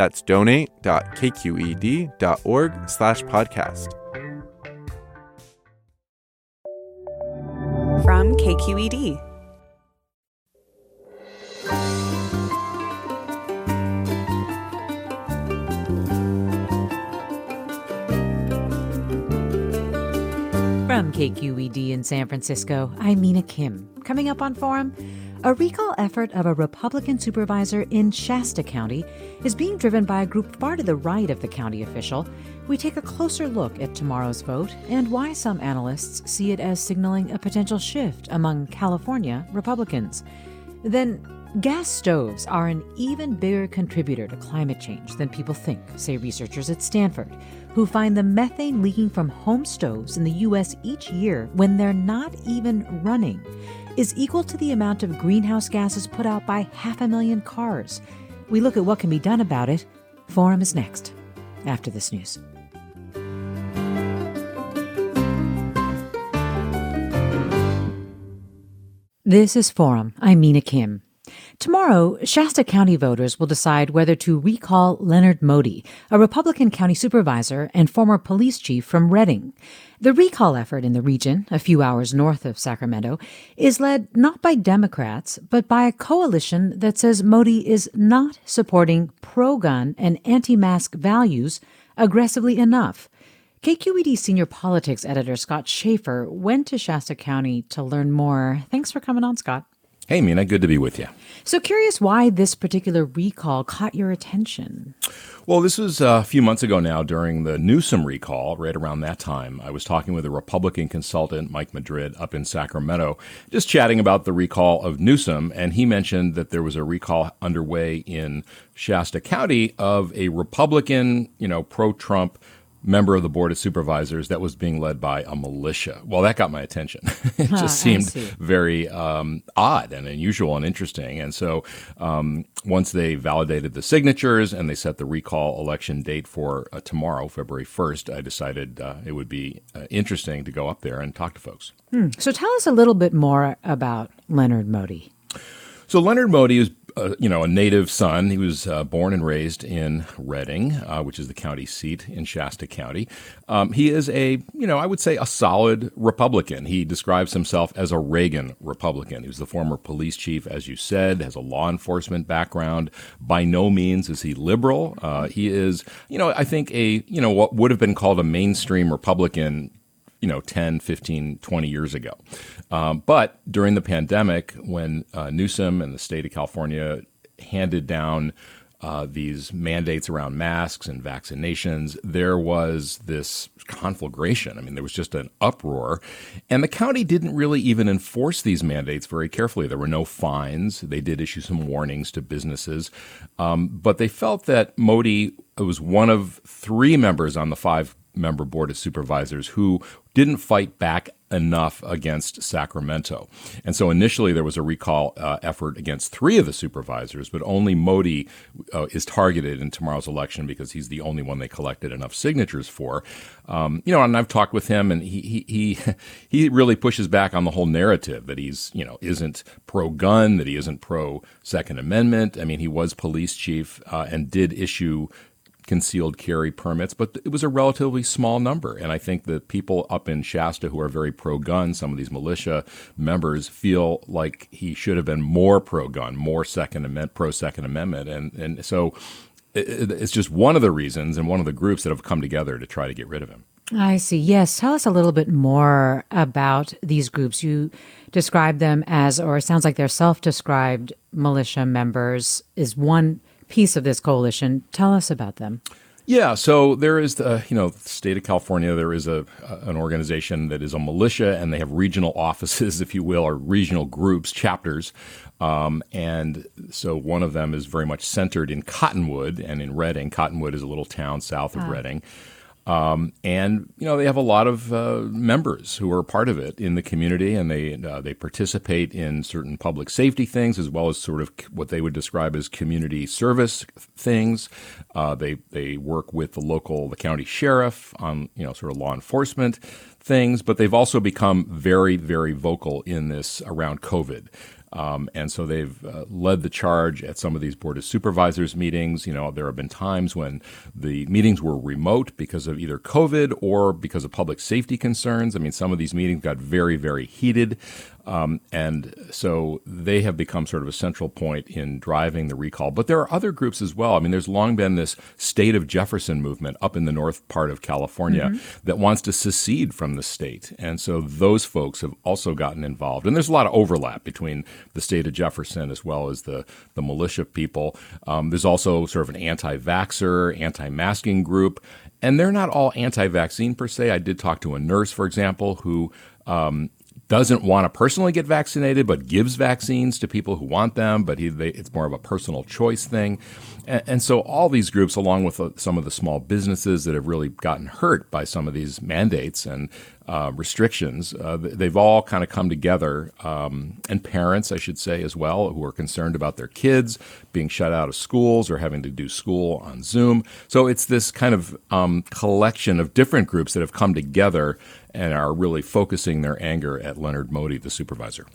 That's donate.kqed.org slash podcast. From KQED. From KQED in San Francisco, I'm Mina Kim. Coming up on Forum, a recall effort of a Republican supervisor in Shasta County is being driven by a group far to the right of the county official. We take a closer look at tomorrow's vote and why some analysts see it as signaling a potential shift among California Republicans. Then, gas stoves are an even bigger contributor to climate change than people think, say researchers at Stanford, who find the methane leaking from home stoves in the U.S. each year when they're not even running is equal to the amount of greenhouse gases put out by half a million cars. We look at what can be done about it. Forum is next, after this news. This is Forum. I'm Mina Kim. Tomorrow, Shasta County voters will decide whether to recall Leonard Moty, a Republican county supervisor and former police chief from Redding. The recall effort in the region, a few hours north of Sacramento, is led not by Democrats, but by a coalition that says Moty is not supporting pro gun and anti mask values aggressively enough. KQED senior politics editor Scott Shafer went to Shasta County to learn more. Thanks for coming on, Scott. Hey, Mina, good to be with you. So, curious why this particular recall caught your attention. Well, this was uh, a few months ago now during the Newsom recall, right around that time. I was talking with a Republican consultant, Mike Madrid, up in Sacramento, just chatting about the recall of Newsom. And he mentioned that there was a recall underway in Shasta County of a Republican, you know, pro Trump member of the board of supervisors that was being led by a militia. Well, that got my attention. it just seemed very um, odd and unusual and interesting. And so um, once they validated the signatures and they set the recall election date for uh, tomorrow, February 1st, I decided uh, it would be uh, interesting to go up there and talk to folks. Hmm. So tell us a little bit more about Leonard Moty. So Leonard Moty is you know, a native son. He was uh, born and raised in Redding, uh, which is the county seat in Shasta County. Um, he is a, you know, I would say a solid Republican. He describes himself as a Reagan Republican. He was the former police chief, as you said, has a law enforcement background. By no means is he liberal. Uh, he is, you know, I think a, you know, what would have been called a mainstream Republican you know 10 15 20 years ago um, but during the pandemic when uh, newsom and the state of california handed down uh, these mandates around masks and vaccinations, there was this conflagration. I mean, there was just an uproar. And the county didn't really even enforce these mandates very carefully. There were no fines. They did issue some warnings to businesses. Um, but they felt that Moty was one of three members on the five member board of supervisors who didn't fight back enough against Sacramento. And so initially there was a recall uh, effort against three of the supervisors, but only Moty uh, is targeted in tomorrow's election because he's the only one they collected enough signatures for. Um, you know, and I've talked with him, and he, he he he really pushes back on the whole narrative that he's you know isn't pro gun, that he isn't pro Second Amendment. I mean, he was police chief uh, and did issue concealed carry permits, but it was a relatively small number. And I think the people up in Shasta who are very pro gun, some of these militia members, feel like he should have been more pro gun, more Second Amendment, pro Second Amendment. And, and so it's just one of the reasons and one of the groups that have come together to try to get rid of him. I see. Yes. Tell us a little bit more about these groups. You describe them as, or it sounds like they're self described militia members, is one piece of this coalition. Tell us about them. Yeah, so there is the you know the state of California. There is a an organization that is a militia, and they have regional offices, if you will, or regional groups, chapters. Um, and so one of them is very much centered in Cottonwood and in Redding. Cottonwood is a little town south of ah. Redding. Um, and you know they have a lot of uh, members who are part of it in the community, and they uh, they participate in certain public safety things as well as sort of what they would describe as community service things. Uh, they they work with the local the county sheriff on you know sort of law enforcement things, but they've also become very very vocal in this around COVID. Um, and so they've uh, led the charge at some of these board of supervisors meetings. You know, there have been times when the meetings were remote because of either COVID or because of public safety concerns. I mean, some of these meetings got very, very heated. Um, and so they have become sort of a central point in driving the recall. But there are other groups as well. I mean, there's long been this state of Jefferson movement up in the north part of California mm-hmm. that wants to secede from the state. And so those folks have also gotten involved. And there's a lot of overlap between the state of Jefferson as well as the, the militia people. Um, there's also sort of an anti vaxxer, anti masking group. And they're not all anti vaccine per se. I did talk to a nurse, for example, who um, doesn't want to personally get vaccinated, but gives vaccines to people who want them. But he, they, it's more of a personal choice thing. And, and so all these groups, along with uh, some of the small businesses that have really gotten hurt by some of these mandates and uh, restrictions, uh, they've all kind of come together. Um, and parents, I should say, as well, who are concerned about their kids being shut out of schools or having to do school on Zoom. So it's this kind of um, collection of different groups that have come together and are really focusing their anger at Leonard Moty, the supervisor.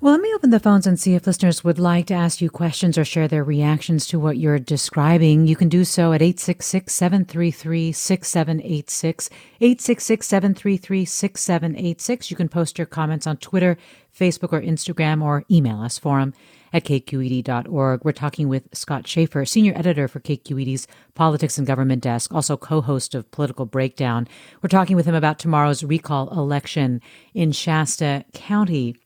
Well, let me open the phones and see if listeners would like to ask you questions or share their reactions to what you're describing. You can do so at 866 733 6786. 866 733 6786. You can post your comments on Twitter, Facebook, or Instagram, or email us forum at kqed.org. We're talking with Scott Shafer, senior editor for KQED's Politics and Government Desk, also co host of Political Breakdown. We're talking with him about tomorrow's recall election in Shasta County.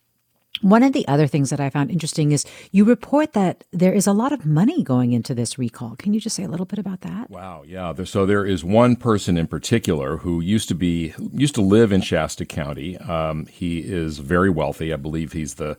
One of the other things that I found interesting is you report that there is a lot of money going into this recall. Can you just say a little bit about that? Wow, yeah. So there is one person in particular who used to be used to live in Shasta County. Um, he is very wealthy. I believe he's the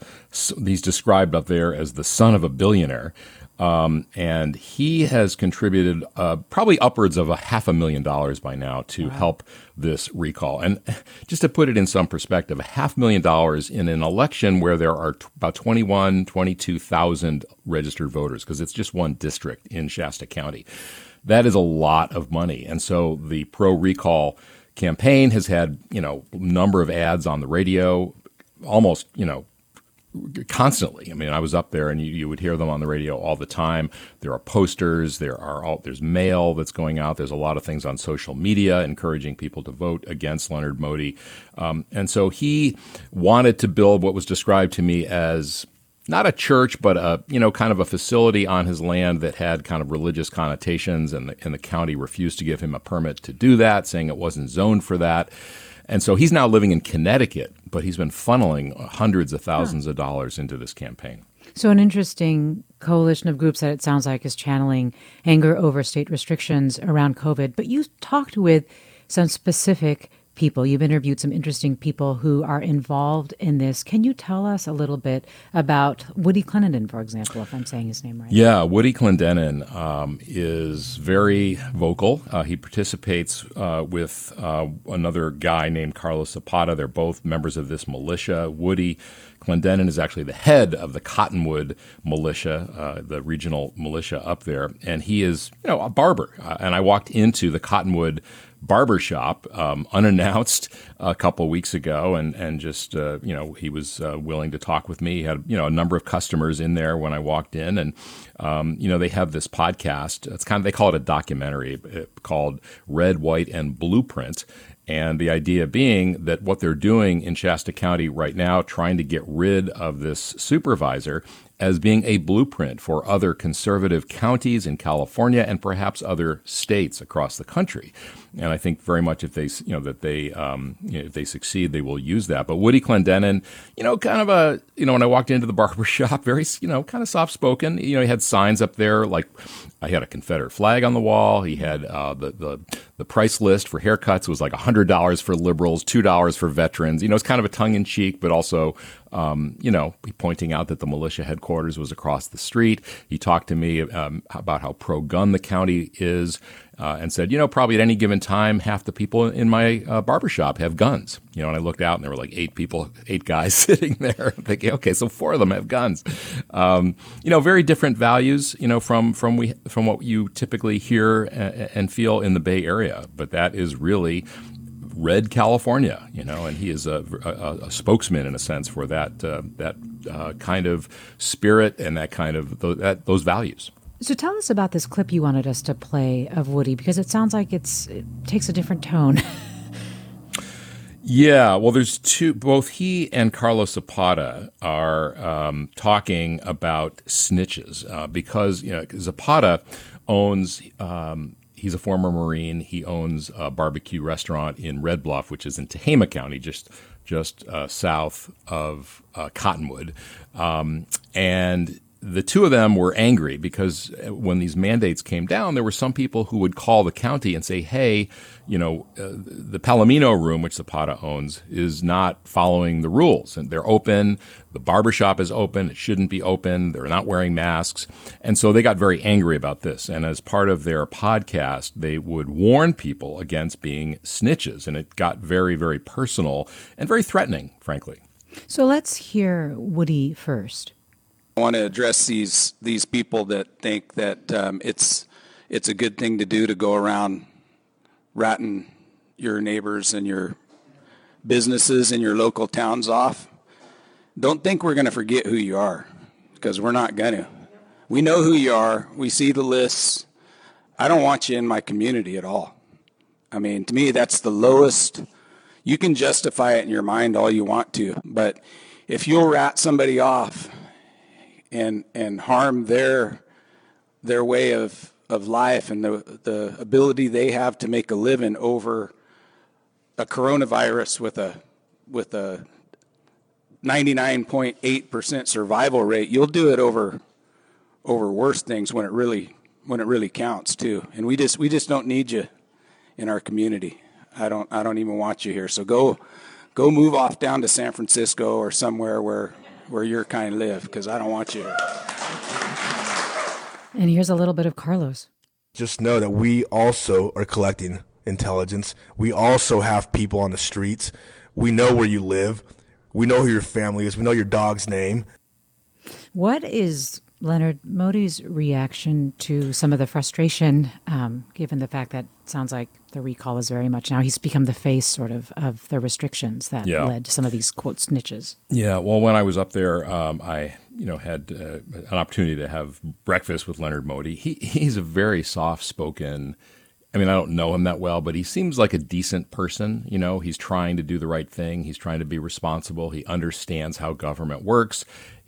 he's described up there as the son of a billionaire. Um, and he has contributed uh, probably upwards of a half a million dollars by now to wow. help this recall. And just to put it in some perspective, a half million dollars in an election where there are t- about 21, 22,000 registered voters, because it's just one district in Shasta County. That is a lot of money. And so the pro recall campaign has had, you know, number of ads on the radio, almost, you know, constantly. I mean, I was up there, and you, you would hear them on the radio all the time. There are posters, there are all, there's mail that's going out. There's a lot of things on social media encouraging people to vote against Leonard Moty, um, and so he wanted to build what was described to me as not a church, but a you know kind of a facility on his land that had kind of religious connotations, and the, and the county refused to give him a permit to do that, saying it wasn't zoned for that. And so he's now living in Connecticut, but he's been funneling hundreds of thousands huh. of dollars into this campaign. So, an interesting coalition of groups that it sounds like is channeling anger over state restrictions around COVID. But you talked with some specific people. You've interviewed some interesting people who are involved in this. Can you tell us a little bit about Woody Clendenin, for example, if I'm saying his name right? Yeah, Woody Clendenin um, is very vocal. Uh, he participates uh, with uh, another guy named Carlos Zapata. They're both members of this militia. Woody Clendenin is actually the head of the Cottonwood militia, uh, the regional militia up there, and he is, you know, a barber. Uh, and I walked into the Cottonwood barbershop um, unannounced a couple weeks ago, and and just uh, you know he was uh, willing to talk with me. He had you know a number of customers in there when I walked in, and um, you know they have this podcast. It's kind of they call it a documentary uh, called Red, White, and Blueprint. And the idea being that what they're doing in Shasta County right now, trying to get rid of this supervisor, as being a blueprint for other conservative counties in California and perhaps other states across the country. And I think very much if they, you know, that they, um, you know, if they succeed, they will use that. But Woody Clendenin, you know, kind of a, you know, when I walked into the barber shop, very, you know, kind of soft spoken. You know, he had signs up there like I had a Confederate flag on the wall. He had uh, the the the price list for haircuts was like hundred dollars for liberals, two dollars for veterans. You know, it's kind of a tongue in cheek, but also, um, you know, pointing out that the militia headquarters was across the street. He talked to me um, about how pro gun the county is uh, and said, you know, probably at any given time, half the people in my uh, barbershop have guns. You know, and I looked out and there were like eight people, eight guys sitting there thinking, okay, so four of them have guns. Um, you know, very different values, you know, from, from, we, from what you typically hear and feel in the Bay Area. But that is really red California, you know, and he is a, a, a spokesman in a sense for that, uh, that uh, kind of spirit and that kind of, th- that, those values. So tell us about this clip you wanted us to play of Woody because it sounds like it's it takes a different tone. yeah, well, there's two. Both he and Carlos Zapata are um, talking about snitches uh, because you know Zapata owns. Um, he's a former Marine. He owns a barbecue restaurant in Red Bluff, which is in Tehama County, just just uh, south of uh, Cottonwood, um, and the two of them were angry because when these mandates came down, there were some people who would call the county and say, "Hey, you know, uh, the Palomino room, which Zapata owns, is not following the rules, and they're open. The barbershop is open; it shouldn't be open. They're not wearing masks, and so they got very angry about this. And as part of their podcast, they would warn people against being snitches, and it got very, very personal and very threatening, frankly. So let's hear Woody first. I want to address these these people that think that um, it's it's a good thing to do to go around ratting your neighbors and your businesses and your local towns off. Don't think we're going to forget who you are because we're not going to. We know who you are. We see the lists. I don't want you in my community at all. I mean, to me, that's the lowest. You can justify it in your mind all you want to, but if you'll rat somebody off and and harm their their way of of life and the the ability they have to make a living over a coronavirus with a with a 99.8% survival rate you'll do it over over worse things when it really when it really counts too. And we just we just don't need you in our community. I don't i don't even want you here. So go go move off down to san francisco or somewhere where where your kind live because I don't want you. And here's a little bit of Carlos. Just know that we also are collecting intelligence. We also have people on the streets. We know where you live. We know who your family is. We know your dog's name. What is Leonard Moty's reaction to some of the frustration, um, given the fact that sounds like the recall is very much now he's become the face, sort of, of the restrictions that yeah. led to some of these quote snitches. Yeah, well, when I was up there, um, I you know had uh, an opportunity to have breakfast with Leonard Moty. He he's a very soft spoken. I mean, I don't know him that well, but he seems like a decent person. You know, he's trying to do the right thing. He's trying to be responsible. He understands how government works.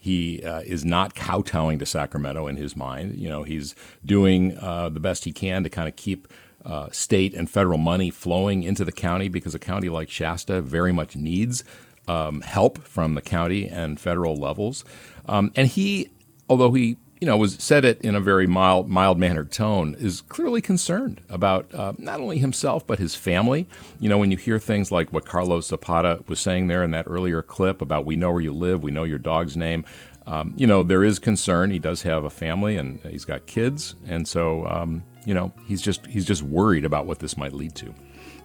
He uh, is not kowtowing to Sacramento in his mind. You know, he's doing uh, the best he can to kind of keep uh, state and federal money flowing into the county because a county like Shasta very much needs um, help from the county and federal levels. Um, and he, although he you know, was said it in a very mild, mild mannered tone, is clearly concerned about uh, not only himself but his family. You know, when you hear things like what Carlos Zapata was saying there in that earlier clip about "we know where you live, we know your dog's name," um, you know, there is concern. He does have a family and he's got kids, and so um, you know, he's just he's just worried about what this might lead to.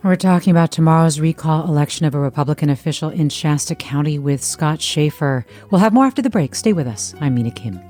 We're talking about tomorrow's recall election of a Republican official in Shasta County with Scott Shafer. We'll have more after the break. Stay with us. I'm Mina Kim.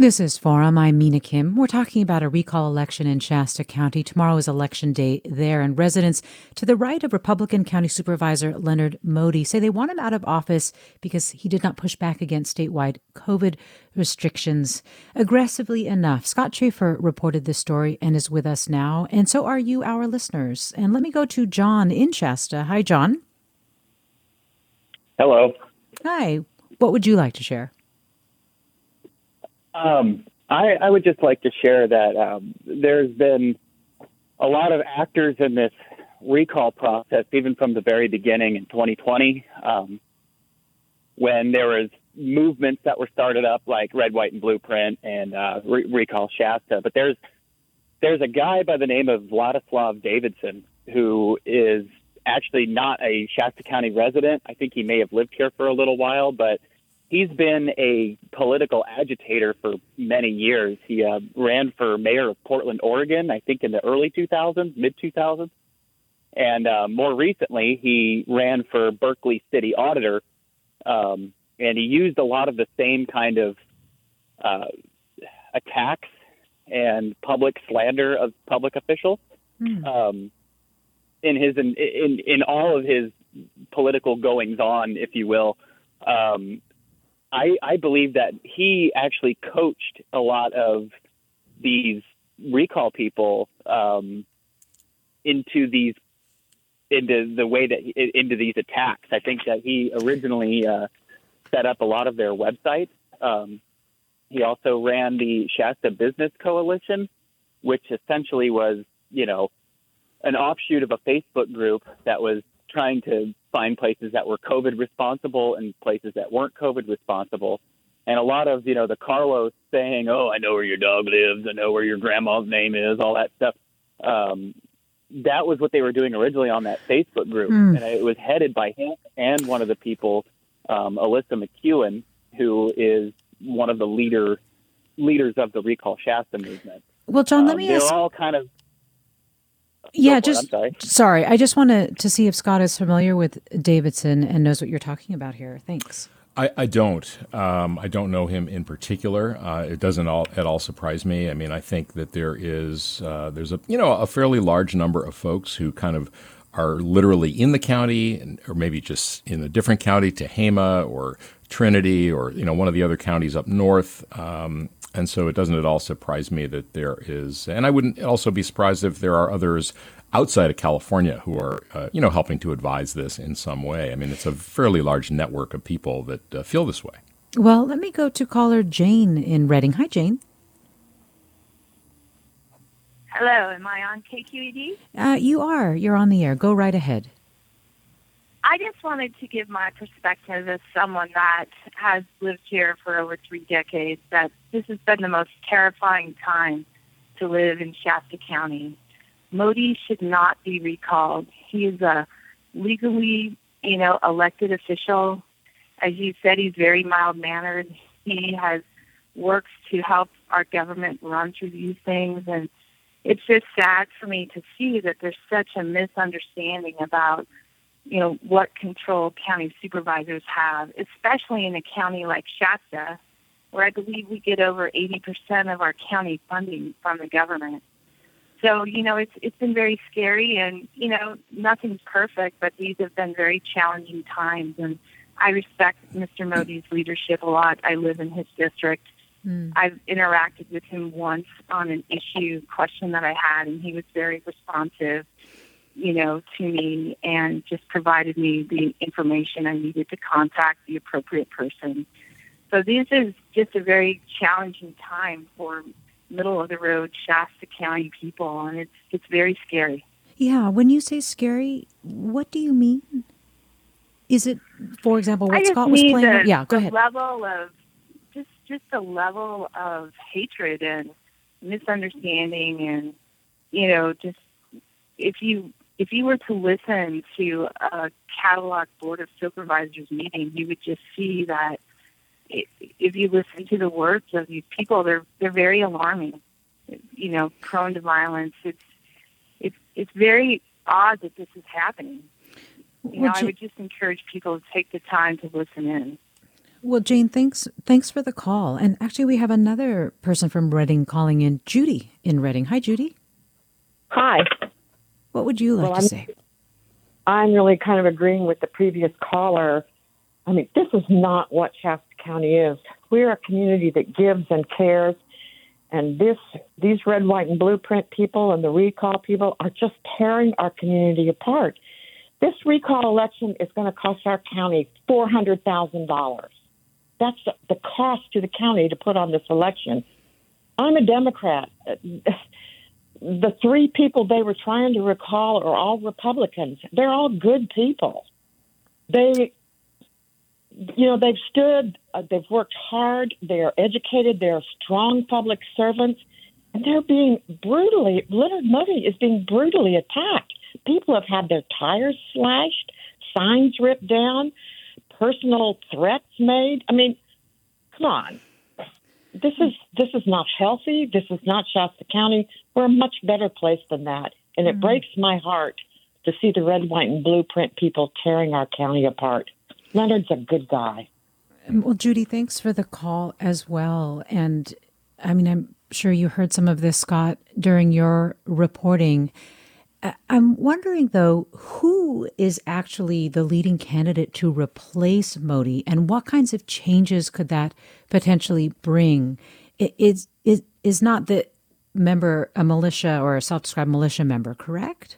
This is Forum. I'm Mina Kim. We're talking about a recall election in Shasta County. Tomorrow is election day there, and residents to the right of Republican County Supervisor Leonard Moty say they want him out of office because he did not push back against statewide COVID restrictions aggressively enough. Scott Shafer reported this story and is with us now, and so are you, our listeners. And let me go to John in Shasta. Hi, John. Hello. Hi. What would you like to share? Um, I, I would just like to share that um, there's been a lot of actors in this recall process, even from the very beginning in 2020, um, when there was movements that were started up like Red, White, and Blueprint and uh, Re- Recall Shasta. But there's there's a guy by the name of Vladislav Davidson who is actually not a Shasta County resident. I think he may have lived here for a little while, but he's been a political agitator for many years. He uh, ran for mayor of Portland, Oregon, I think in the early 2000s, mid 2000s. And uh, more recently, he ran for Berkeley City Auditor. Um, and he used a lot of the same kind of uh, attacks and public slander of public officials mm. um, in his in, in in all of his political goings on, if you will. Um, I, I believe that he actually coached a lot of these recall people um, into these into the way that into these attacks. I think that he originally uh, set up a lot of their websites. Um, he also ran the Shasta Business Coalition, which essentially was, you know, an offshoot of a Facebook group that was trying to find places that were COVID responsible and places that weren't COVID responsible. And a lot of, you know, the Carlos saying, oh, I know where your dog lives. I know where your grandma's name is, all that stuff. Um, that was what they were doing originally on that Facebook group. Mm. And it was headed by him and one of the people, um, Alyssa McEwen, who is one of the leader leaders of the Recall Shasta movement. Well, John, let um, me they're ask. They're all kind of yeah, just sorry. sorry. I just want to to see if Scott is familiar with Davidson and knows what you're talking about here. Thanks. I, I don't. Um, I don't know him in particular. Uh, it doesn't all, at all surprise me. I mean, I think that there is uh, there's a you know a fairly large number of folks who kind of are literally in the county, or maybe just in a different county, Tehama or Trinity, or you know one of the other counties up north. Um, and so it doesn't at all surprise me that there is, and I wouldn't also be surprised if there are others outside of California who are, uh, you know, helping to advise this in some way. I mean, it's a fairly large network of people that uh, feel this way. Well, let me go to caller Jane in Redding. Hi, Jane. Hello, am I on KQED? Uh, you are. You're on the air. Go right ahead. I just wanted to give my perspective as someone that has lived here for over three decades that this has been the most terrifying time to live in Shasta County. Moty should not be recalled. He is a legally, you know, elected official. As you said, he's very mild mannered. He has works to help our government run through these things and it's just sad for me to see that there's such a misunderstanding about you know, what control county supervisors have, especially in a county like Shasta, where I believe we get over 80% of our county funding from the government. So, you know, it's it's been very scary and, you know, nothing's perfect, but these have been very challenging times and I respect Mr. Moty's leadership a lot. I live in his district. Mm. I've interacted with him once on an issue question that I had and he was very responsive you know, to me and just provided me the information I needed to contact the appropriate person. So this is just a very challenging time for middle of the road Shasta County people, and it's it's very scary. Yeah, when you say scary, what do you mean? Is it, for example, what Scott was playing? The, yeah, go the ahead. Level of just just the level of hatred and misunderstanding and you know just if you if you were to listen to a catalog board of supervisors meeting, you would just see that if you listen to the words of these people, they're they're very alarming. You know, prone to violence. It's it's it's very odd that this is happening. You know, I would just encourage people to take the time to listen in. Well, Jane, thanks thanks for the call. And actually, we have another person from Redding calling in, Judy in Redding. Hi, Judy. Hi. What would you like well, to I'm, say? I'm really kind of agreeing with the previous caller. I mean, this is not what Shasta County is. We're a community that gives and cares, and this these red, white, and blueprint people and the recall people are just tearing our community apart. This recall election is going to cost our county four hundred thousand dollars. That's the cost to the county to put on this election. I'm a Democrat. The three people they were trying to recall are all Republicans. They're all good people. They, you know, they've stood, uh, they've worked hard, they're educated, they're strong public servants, and they're being brutally, Leonard Moty is being brutally attacked. People have had their tires slashed, signs ripped down personal threats made. I mean, come on. This is this is not healthy. This is not Shasta County. We're a much better place than that. And it mm-hmm. breaks my heart to see the red, white, and blueprint people tearing our county apart. Leonard's a good guy. Well, Judy, thanks for the call as well. And I mean, I'm sure you heard some of this, Scott, during your reporting. I'm wondering, though, who is actually the leading candidate to replace Moty, and what kinds of changes could that potentially bring? Is is is not the member a militia or a self-described militia member, correct?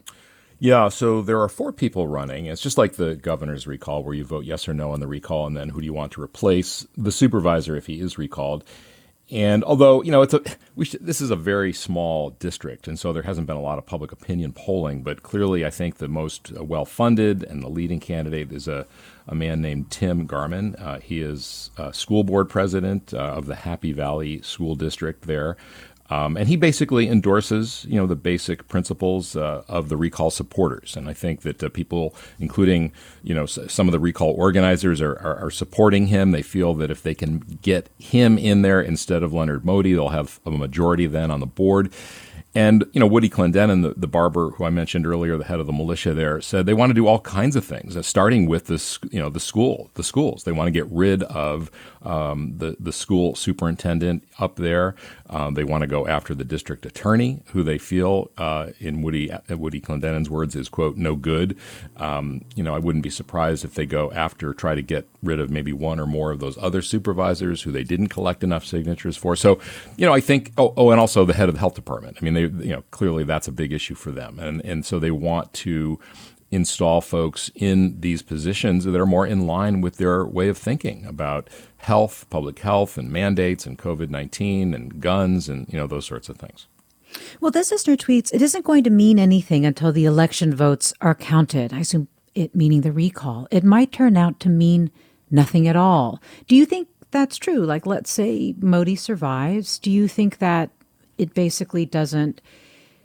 Yeah, so there are four people running. It's just like the governor's recall, where you vote yes or no on the recall, and then who do you want to replace the supervisor if he is recalled. And although you know it's a should, this is a very small district, and so there hasn't been a lot of public opinion polling, but clearly I think the most uh, well funded and the leading candidate is a, a man named Tim Garman. Uh, he is school board president uh, of the Happy Valley School District there. Um, and he basically endorses, you know, the basic principles uh, of the recall supporters. And I think that uh, people, including, you know, some of the recall organizers, are, are, are, supporting him. They feel that if they can get him in there instead of Leonard Moty, they'll have a majority then on the board. And you know, Woody Clendenin, the, the barber who I mentioned earlier, the head of the militia there, said they want to do all kinds of things, uh, starting with this, you know, the school, the schools. They want to get rid of um, the the school superintendent up there. Um, they want to go after the district attorney, who they feel, uh, in Woody uh, Woody Clendenin's words, is quote no good. Um, you know, I wouldn't be surprised if they go after try to get rid of maybe one or more of those other supervisors who they didn't collect enough signatures for. So, you know, I think. Oh, oh, and also the head of the health department. I mean, they, you know, clearly that's a big issue for them, and and so they want to install folks in these positions that are more in line with their way of thinking about health, public health, and mandates, and COVID nineteen, and guns, and you know those sorts of things. Well, this listener tweets, "It isn't going to mean anything until the election votes are counted." I assume it meaning the recall. It might turn out to mean nothing at all. Do you think that's true? Like, let's say Moty survives. Do you think that it basically doesn't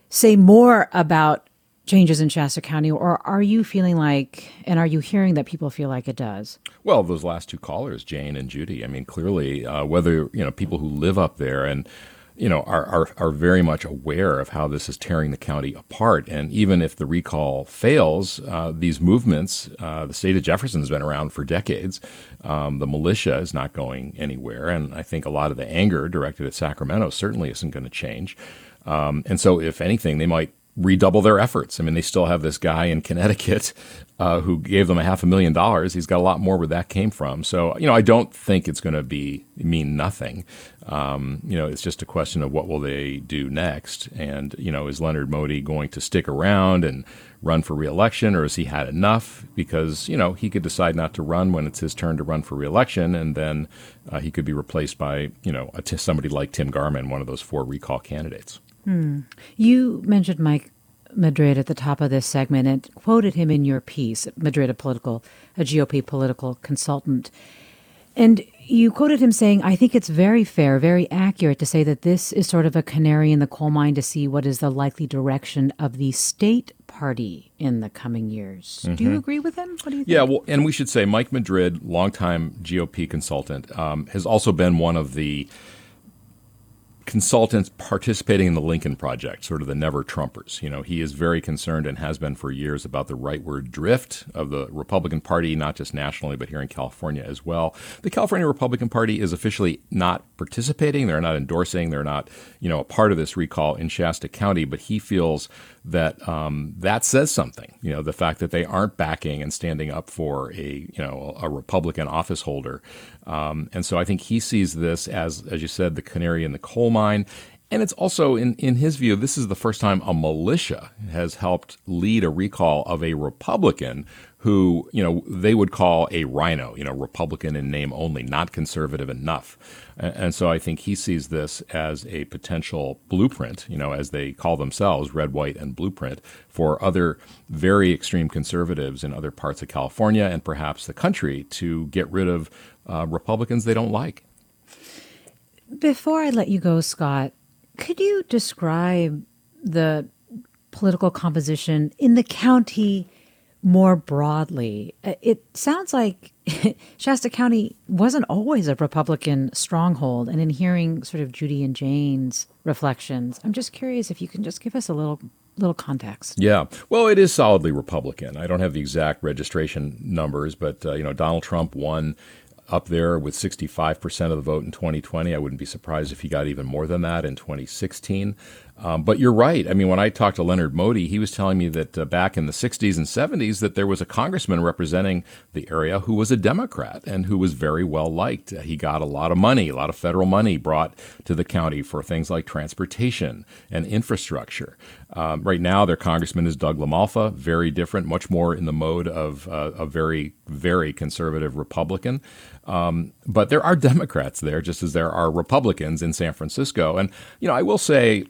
say more about changes in Shasta County, or are you feeling like, and are you hearing that people feel like it does? Well, those last two callers, Jane and Judy. I mean, clearly, uh, whether you know people who live up there and you know are, are are very much aware of how this is tearing the county apart, and even if the recall fails, uh, these movements, uh, the state of Jefferson has been around for decades. Um, the militia is not going anywhere, and I think a lot of the anger directed at Sacramento certainly isn't going to change. Um, and so, if anything, they might redouble their efforts. I mean, they still have this guy in Connecticut uh, who gave them a half a million dollars. He's got a lot more where that came from. So, you know, I don't think it's going to be mean nothing. Um, you know, it's just a question of what will they do next. And you know, is Leonard Moty going to stick around and run for reelection, or has he had enough? Because you know, he could decide not to run when it's his turn to run for reelection, and then uh, he could be replaced by you know somebody like Tim Garman, one of those four recall candidates. Hmm. You mentioned Mike Madrid at the top of this segment and quoted him in your piece. Madrid, a political, a GOP political consultant. And you quoted him saying, I think it's very fair, very accurate to say that this is sort of a canary in the coal mine to see what is the likely direction of the state party in the coming years. Mm-hmm. Do you mm-hmm. agree with him? What do you think? Yeah, well, and we should say Mike Madrid, longtime GOP consultant, um, has also been one of the consultants participating in the Lincoln Project, sort of the never Trumpers. You know, he is very concerned and has been for years about the rightward drift of the Republican Party, not just nationally, but here in California as well. The California Republican Party is officially not participating. They're not endorsing. They're not, you know, a part of this recall in Shasta County, but he feels that um, that says something. You know, the fact that they aren't backing and standing up for a you know a Republican office holder, um, and so I think he sees this as, as you said, the canary in the coal mine. And it's also, in, in his view, this is the first time a militia has helped lead a recall of a Republican who, you know, they would call a rhino, you know, Republican in name only, not conservative enough. And so I think he sees this as a potential blueprint, you know, as they call themselves, red, white, and blueprint for other very extreme conservatives in other parts of California and perhaps the country to get rid of uh, Republicans they don't like. Before I let you go, Scott, could you describe the political composition in the county more broadly. Uh, it sounds like Shasta County wasn't always a Republican stronghold. And in hearing sort of Judy and Jane's reflections, I'm just curious if you can just give us a little little context. Yeah. Well, it is solidly Republican. I don't have the exact registration numbers, but uh, you know, Donald Trump won up there with 65% of the vote in 2020. I wouldn't be surprised if he got even more than that in 2016. Um, but you're right. I mean, when I talked to Leonard Moty, he was telling me that uh, back in the 60s and 70s that there was a congressman representing the area who was a Democrat and who was very well liked. Uh, he got a lot of money, a lot of federal money brought to the county for things like transportation and infrastructure. Um, right now, their congressman is Doug LaMalfa, very different, much more in the mode of uh, a very, very conservative Republican. Um, but there are Democrats there, just as there are Republicans in San Francisco. And, you know, I will say,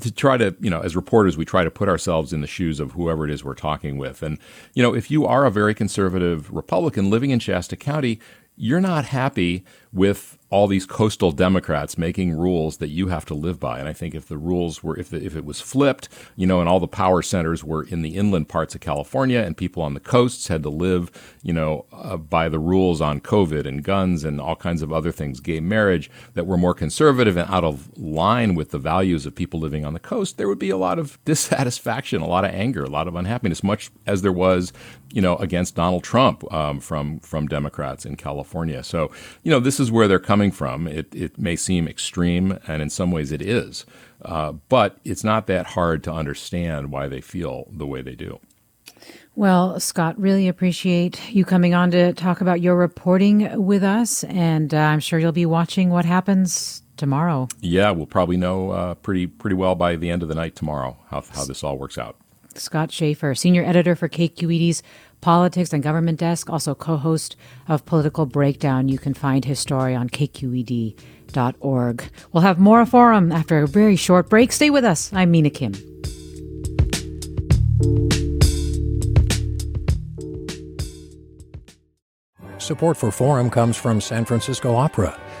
to try to, you know, as reporters, we try to put ourselves in the shoes of whoever it is we're talking with. And, you know, if you are a very conservative Republican living in Shasta County, you're not happy with all these coastal Democrats making rules that you have to live by. And I think if the rules were, if, the, if it was flipped, you know, and all the power centers were in the inland parts of California and people on the coasts had to live, you know, uh, by the rules on COVID and guns and all kinds of other things, gay marriage, that were more conservative and out of line with the values of people living on the coast, there would be a lot of dissatisfaction, a lot of anger, a lot of unhappiness, much as there was, you know, against Donald Trump um, from, from Democrats in California. So, you know, this is where they're coming from. It, it may seem extreme, and in some ways it is, uh, but it's not that hard to understand why they feel the way they do. Well, Scott, really appreciate you coming on to talk about your reporting with us, and uh, I'm sure you'll be watching what happens tomorrow. Yeah, we'll probably know uh, pretty pretty well by the end of the night tomorrow how how this all works out. Scott Shafer, senior editor for KQED's politics and government desk, also co host of Political Breakdown. You can find his story on kqed.org. We'll have more of forum after a very short break. Stay with us. I'm Mina Kim. Support for Forum comes from San Francisco Opera.